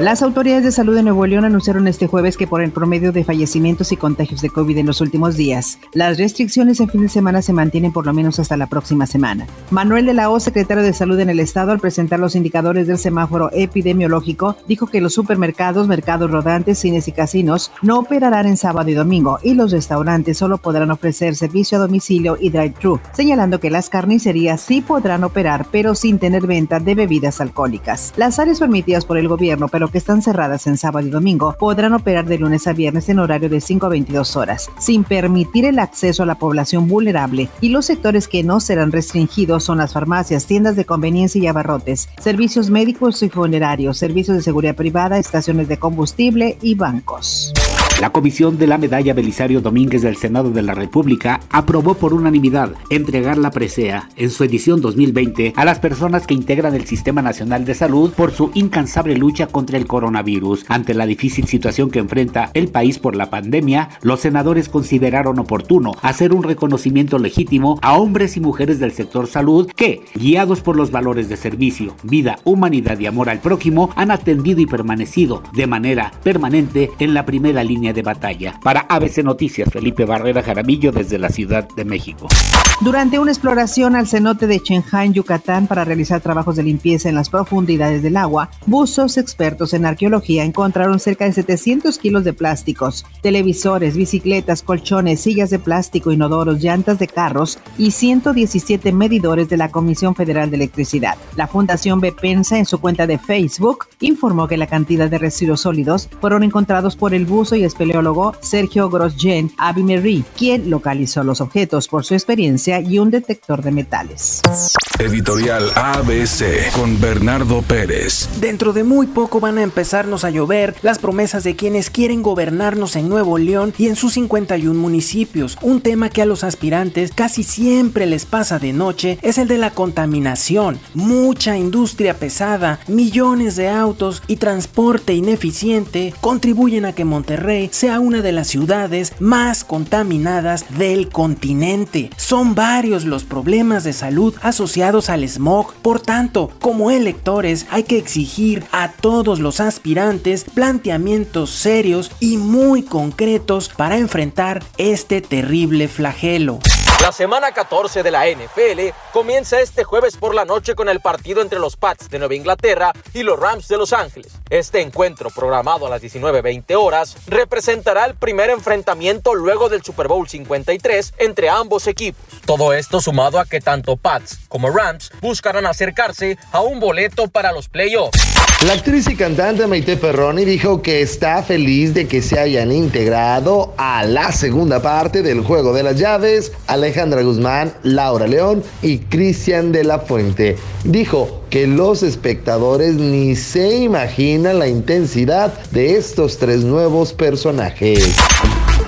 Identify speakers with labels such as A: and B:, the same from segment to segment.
A: Las autoridades de salud de Nuevo León anunciaron este jueves que por el promedio de fallecimientos y contagios de COVID en los últimos días, las restricciones en fin de semana se mantienen por lo menos hasta la próxima semana. Manuel de la O, secretario de Salud en el Estado, al presentar los indicadores del semáforo epidemiológico, dijo que los supermercados, mercados rodantes, cines y casinos no operarán en sábado y domingo y los restaurantes solo podrán ofrecer servicio a domicilio y drive-thru, señalando que las carnicerías sí podrán operar, pero sin tener venta de bebidas alcohólicas. Las áreas permitidas por el gobierno, pero que están cerradas en sábado y domingo, podrán operar de lunes a viernes en horario de 5 a 22 horas, sin permitir el acceso a la población vulnerable y los sectores que no serán restringidos son las farmacias, tiendas de conveniencia y abarrotes, servicios médicos y funerarios, servicios de seguridad privada, estaciones de combustible y bancos.
B: La Comisión de la Medalla Belisario Domínguez del Senado de la República aprobó por unanimidad entregar la presea en su edición 2020 a las personas que integran el Sistema Nacional de Salud por su incansable lucha contra el coronavirus. Ante la difícil situación que enfrenta el país por la pandemia, los senadores consideraron oportuno hacer un reconocimiento legítimo a hombres y mujeres del sector salud que, guiados por los valores de servicio, vida, humanidad y amor al prójimo, han atendido y permanecido de manera permanente en la primera línea de batalla. Para ABC Noticias, Felipe Barrera Jaramillo desde la Ciudad de México.
A: Durante una exploración al cenote de Chenhan, Yucatán, para realizar trabajos de limpieza en las profundidades del agua, buzos expertos en arqueología encontraron cerca de 700 kilos de plásticos, televisores, bicicletas, colchones, sillas de plástico, inodoros, llantas de carros y 117 medidores de la Comisión Federal de Electricidad. La Fundación Bepensa, en su cuenta de Facebook, informó que la cantidad de residuos sólidos fueron encontrados por el buzo y espeleólogo Sergio Grosjean Abimery, quien localizó los objetos por su experiencia y un detector de metales.
C: Editorial ABC con Bernardo Pérez.
D: Dentro de muy poco van a empezarnos a llover las promesas de quienes quieren gobernarnos en Nuevo León y en sus 51 municipios. Un tema que a los aspirantes casi siempre les pasa de noche es el de la contaminación. Mucha industria pesada, millones de autos y transporte ineficiente contribuyen a que Monterrey sea una de las ciudades más contaminadas del continente. Son varios los problemas de salud asociados al smog. Por tanto, como electores hay que exigir a todos los aspirantes planteamientos serios y muy concretos para enfrentar este terrible flagelo.
E: La semana 14 de la NFL comienza este jueves por la noche con el partido entre los Pats de Nueva Inglaterra y los Rams de Los Ángeles. Este encuentro, programado a las 19.20 horas, representará el primer enfrentamiento luego del Super Bowl 53 entre ambos equipos. Todo esto sumado a que tanto Pats como Rams buscarán acercarse a un boleto para los playoffs.
F: La actriz y cantante Maite Perroni dijo que está feliz de que se hayan integrado a la segunda parte del juego de las llaves Alejandra Guzmán, Laura León y Cristian de la Fuente. Dijo que los espectadores ni se imaginan la intensidad de estos tres nuevos personajes.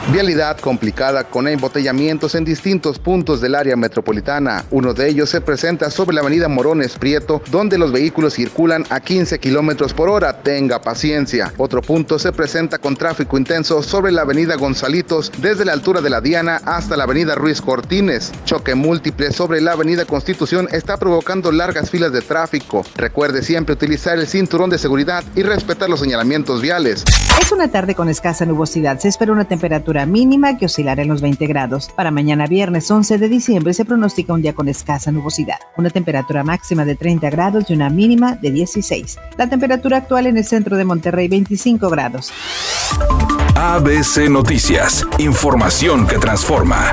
G: Vialidad complicada con embotellamientos en distintos puntos del área metropolitana. Uno de ellos se presenta sobre la avenida Morones Prieto, donde los vehículos circulan a 15 kilómetros por hora. Tenga paciencia. Otro punto se presenta con tráfico intenso sobre la avenida Gonzalitos, desde la altura de la Diana hasta la avenida Ruiz Cortines. Choque múltiple sobre la avenida Constitución está provocando largas filas de tráfico. Recuerde siempre utilizar el cinturón de seguridad y respetar los señalamientos viales.
A: Es una tarde con escasa nubosidad. Se espera una temperatura mínima que oscilará en los 20 grados. Para mañana viernes 11 de diciembre se pronostica un día con escasa nubosidad. Una temperatura máxima de 30 grados y una mínima de 16. La temperatura actual en el centro de Monterrey 25 grados.
C: ABC Noticias. Información que transforma.